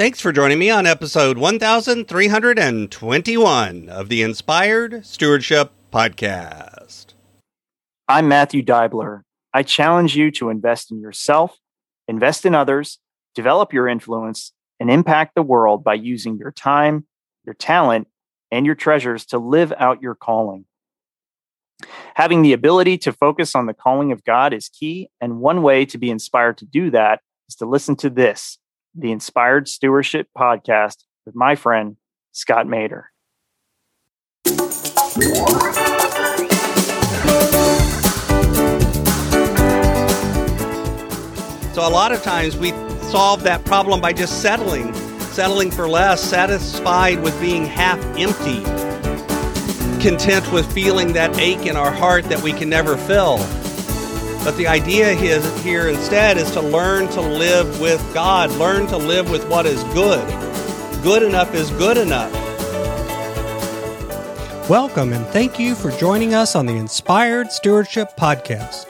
Thanks for joining me on episode 1321 of the Inspired Stewardship Podcast. I'm Matthew Dibler. I challenge you to invest in yourself, invest in others, develop your influence, and impact the world by using your time, your talent, and your treasures to live out your calling. Having the ability to focus on the calling of God is key, and one way to be inspired to do that is to listen to this the Inspired Stewardship Podcast with my friend, Scott Maderer. So, a lot of times we solve that problem by just settling, settling for less, satisfied with being half empty, content with feeling that ache in our heart that we can never fill. But the idea here instead is to learn to live with God, learn to live with what is good. Good enough is good enough. Welcome and thank you for joining us on the Inspired Stewardship Podcast.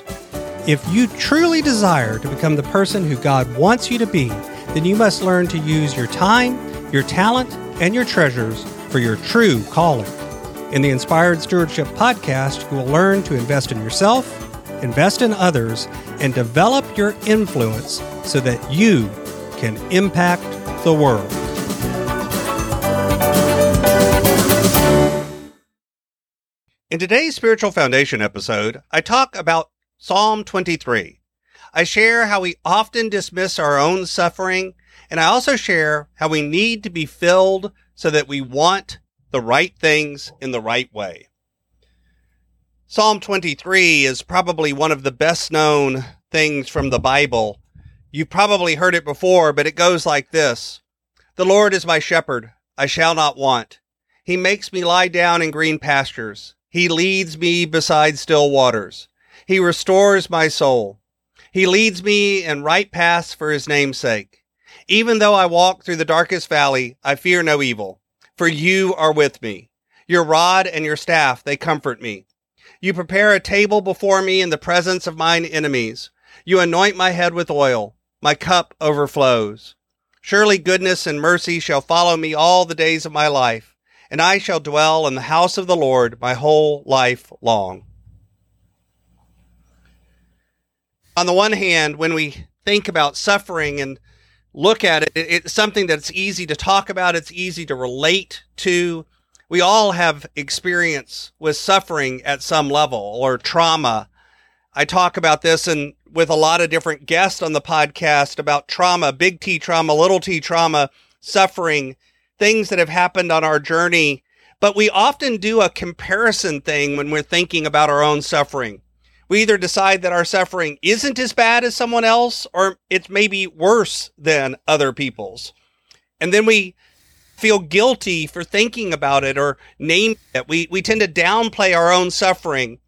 If you truly desire to become the person who God wants you to be, then you must learn to use your time, your talent, and your treasures for your true calling. In the Inspired Stewardship Podcast, you will learn to invest in yourself invest in others, and develop your influence so that you can impact the world. In today's Spiritual Foundation episode, I talk about Psalm 23. I share how we often dismiss our own suffering, and I also share how we need to be filled so that we want the right things in the right way. Psalm 23 is probably one of the best known things from the Bible. You've probably heard it before, but it goes like this. The Lord is my shepherd. I shall not want. He makes me lie down in green pastures. He leads me beside still waters. He restores my soul. He leads me in right paths for his name's sake. Even though I walk through the darkest valley, I fear no evil, for you are with me. Your rod and your staff, they comfort me. You prepare a table before me in the presence of mine enemies. You anoint my head with oil. My cup overflows. Surely goodness and mercy shall follow me all the days of my life, and I shall dwell in the house of the Lord my whole life long. On the one hand, when we think about suffering and look at it, it's something that's easy to talk about, it's easy to relate to, we all have experience with suffering at some level or trauma. I talk about this and with a lot of different guests on the podcast about trauma, big T trauma, little T trauma, suffering, things that have happened on our journey. But we often do a comparison thing when we're thinking about our own suffering. We either decide that our suffering isn't as bad as someone else or it's maybe worse than other people's. And then we feel guilty for thinking about it or name it. We, we tend to downplay our own suffering.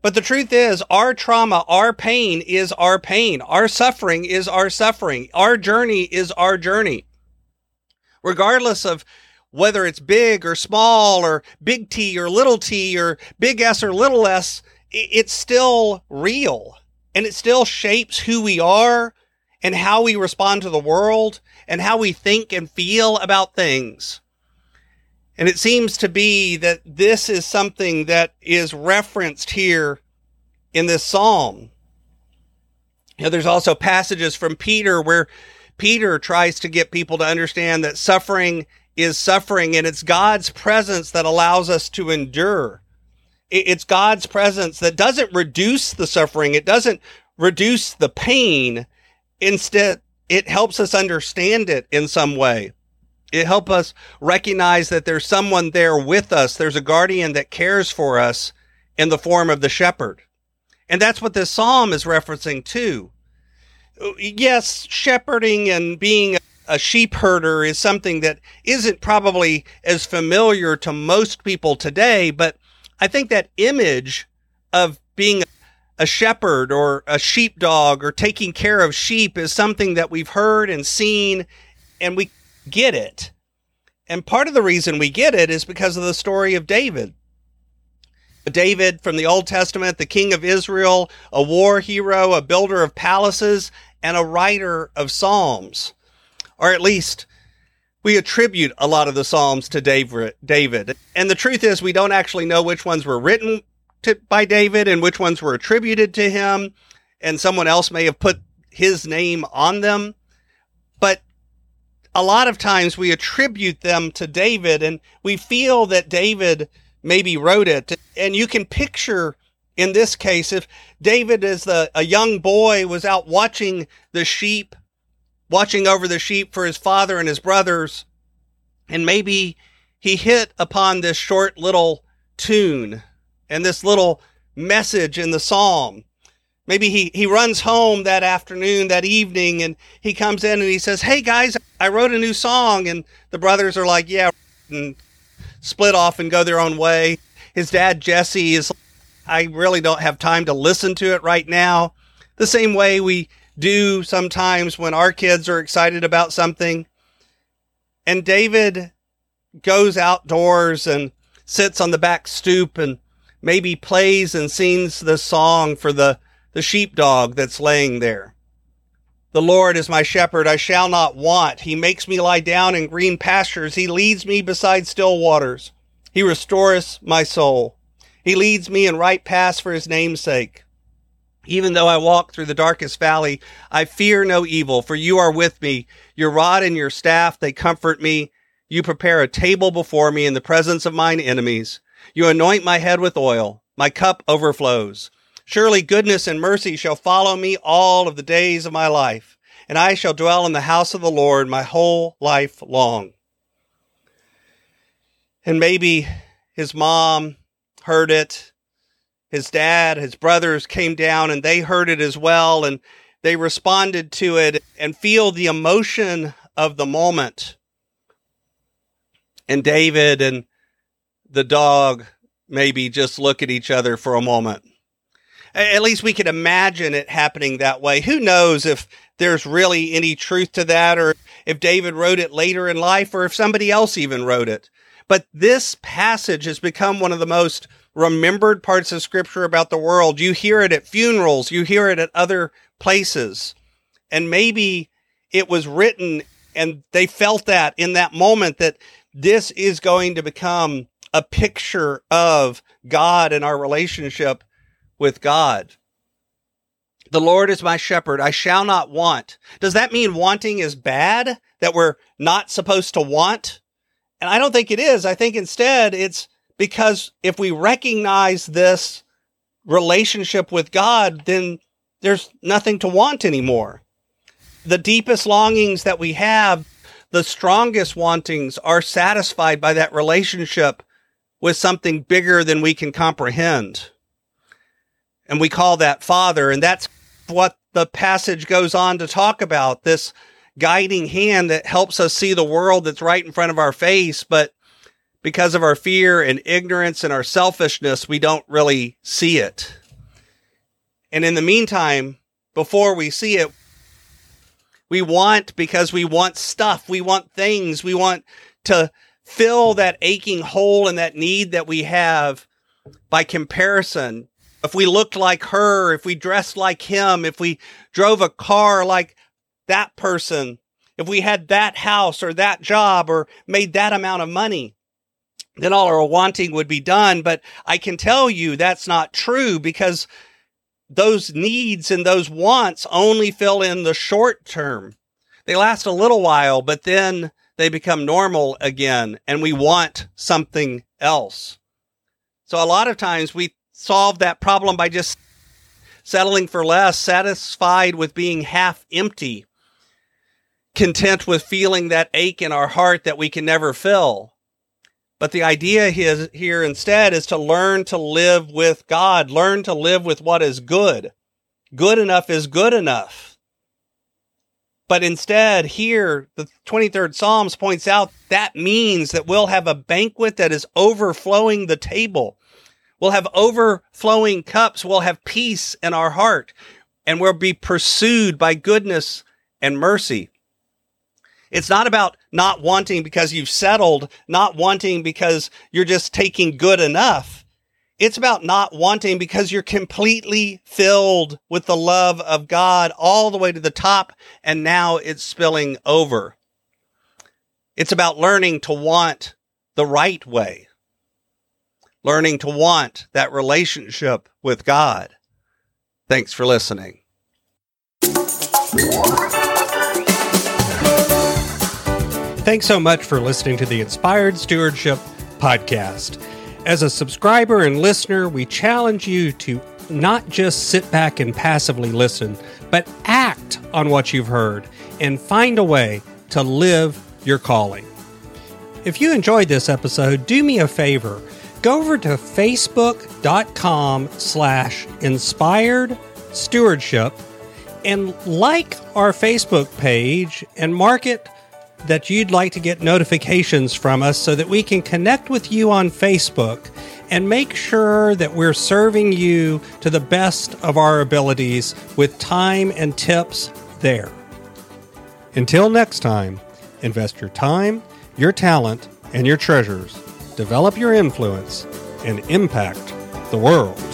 But the truth is, our trauma, our pain is our pain. Our suffering is our suffering. Our journey is our journey. Regardless of whether it's big or small or big T or little t or big S or little s, it's still real and it still shapes who we are and how we respond to the world and how we think and feel about things. And it seems to be that this is something that is referenced here in this psalm. There's also passages from Peter where Peter tries to get people to understand that suffering is suffering and it's God's presence that allows us to endure. It's God's presence that doesn't reduce the suffering. It doesn't reduce the pain. Instead, it helps us understand it in some way. It helps us recognize that there's someone there with us. There's a guardian that cares for us in the form of the shepherd. And that's what this psalm is referencing too. Yes, shepherding and being a sheep herder is something that isn't probably as familiar to most people today, but I think that image of being a shepherd or a sheepdog or taking care of sheep is something that we've heard and seen and we get it. And part of the reason we get it is because of the story of David. David from the Old Testament, the king of Israel, a war hero, a builder of palaces, and a writer of psalms. Or at least we attribute a lot of the Psalms to David. And the truth is, we don't actually know which ones were written to, by David and which ones were attributed to him. And someone else may have put his name on them. But a lot of times we attribute them to David and we feel that David maybe wrote it. And you can picture in this case, if David as the, a young boy was out watching the sheep, watching over the sheep for his father and his brothers, and maybe he hit upon this short little tune and this little message in the psalm. Maybe he, he runs home that afternoon, that evening, and he comes in and he says, Hey guys, I wrote a new song. And the brothers are like, Yeah, and split off and go their own way. His dad, Jesse, is I really don't have time to listen to it right now. The same way we do sometimes when our kids are excited about something. And David goes outdoors and sits on the back stoop and maybe plays and sings the song for the, the sheepdog that's laying there. The Lord is my shepherd, I shall not want. He makes me lie down in green pastures. He leads me beside still waters. He restoreth my soul. He leads me in right paths for his name's sake. Even though I walk through the darkest valley, I fear no evil, for you are with me. Your rod and your staff, they comfort me. You prepare a table before me in the presence of mine enemies. You anoint my head with oil. My cup overflows. Surely goodness and mercy shall follow me all of the days of my life, and I shall dwell in the house of the Lord my whole life long. And maybe his mom heard it. His dad, his brothers came down and they heard it as well and they responded to it and feel the emotion of the moment. And David and the dog maybe just look at each other for a moment. At least we can imagine it happening that way. Who knows if there's really any truth to that or if David wrote it later in life or if somebody else even wrote it. But this passage has become one of the most remembered parts of scripture about the world. You hear it at funerals, you hear it at other places. And maybe it was written and they felt that in that moment that this is going to become a picture of God and our relationship with God. The Lord is my shepherd. I shall not want. Does that mean wanting is bad? That we're not supposed to want? And I don't think it is. I think instead it's because if we recognize this relationship with God, then there's nothing to want anymore. The deepest longings that we have, the strongest wantings are satisfied by that relationship with something bigger than we can comprehend. And we call that Father. And that's what the passage goes on to talk about this guiding hand that helps us see the world that's right in front of our face. But because of our fear and ignorance and our selfishness, we don't really see it. And in the meantime, before we see it, we want because we want stuff, we want things, we want to fill that aching hole and that need that we have by comparison. If we looked like her, if we dressed like him, if we drove a car like that person, if we had that house or that job or made that amount of money, then all our wanting would be done. But I can tell you that's not true because those needs and those wants only fill in the short term. They last a little while, but then they become normal again and we want something else. So a lot of times we solve that problem by just settling for less, satisfied with being half empty content with feeling that ache in our heart that we can never fill. But the idea here, instead is to learn to live with God, learn to live with what is good. Good enough is good enough. But instead, here, the 23rd Psalms points out that means that we'll have a banquet that is overflowing the table. We'll have overflowing cups. We'll have peace in our heart and we'll be pursued by goodness and mercy. It's not about not wanting because you've settled, not wanting because you're just taking good enough. It's about not wanting because you're completely filled with the love of God all the way to the top, and now it's spilling over. It's about learning to want the right way, learning to want that relationship with God. Thanks for listening. Thanks so much for listening to the Inspired Stewardship Podcast. As a subscriber and listener, we challenge you to not just sit back and passively listen, but act on what you've heard and find a way to live your calling. If you enjoyed this episode, do me a favor. Go over to facebook.com slash inspired stewardship and like our Facebook page and mark it that you'd like to get notifications from us so that we can connect with you on Facebook and make sure that we're serving you to the best of our abilities with time and tips there. Until next time, invest your time, your talent, and your treasures, develop your influence, and impact the world.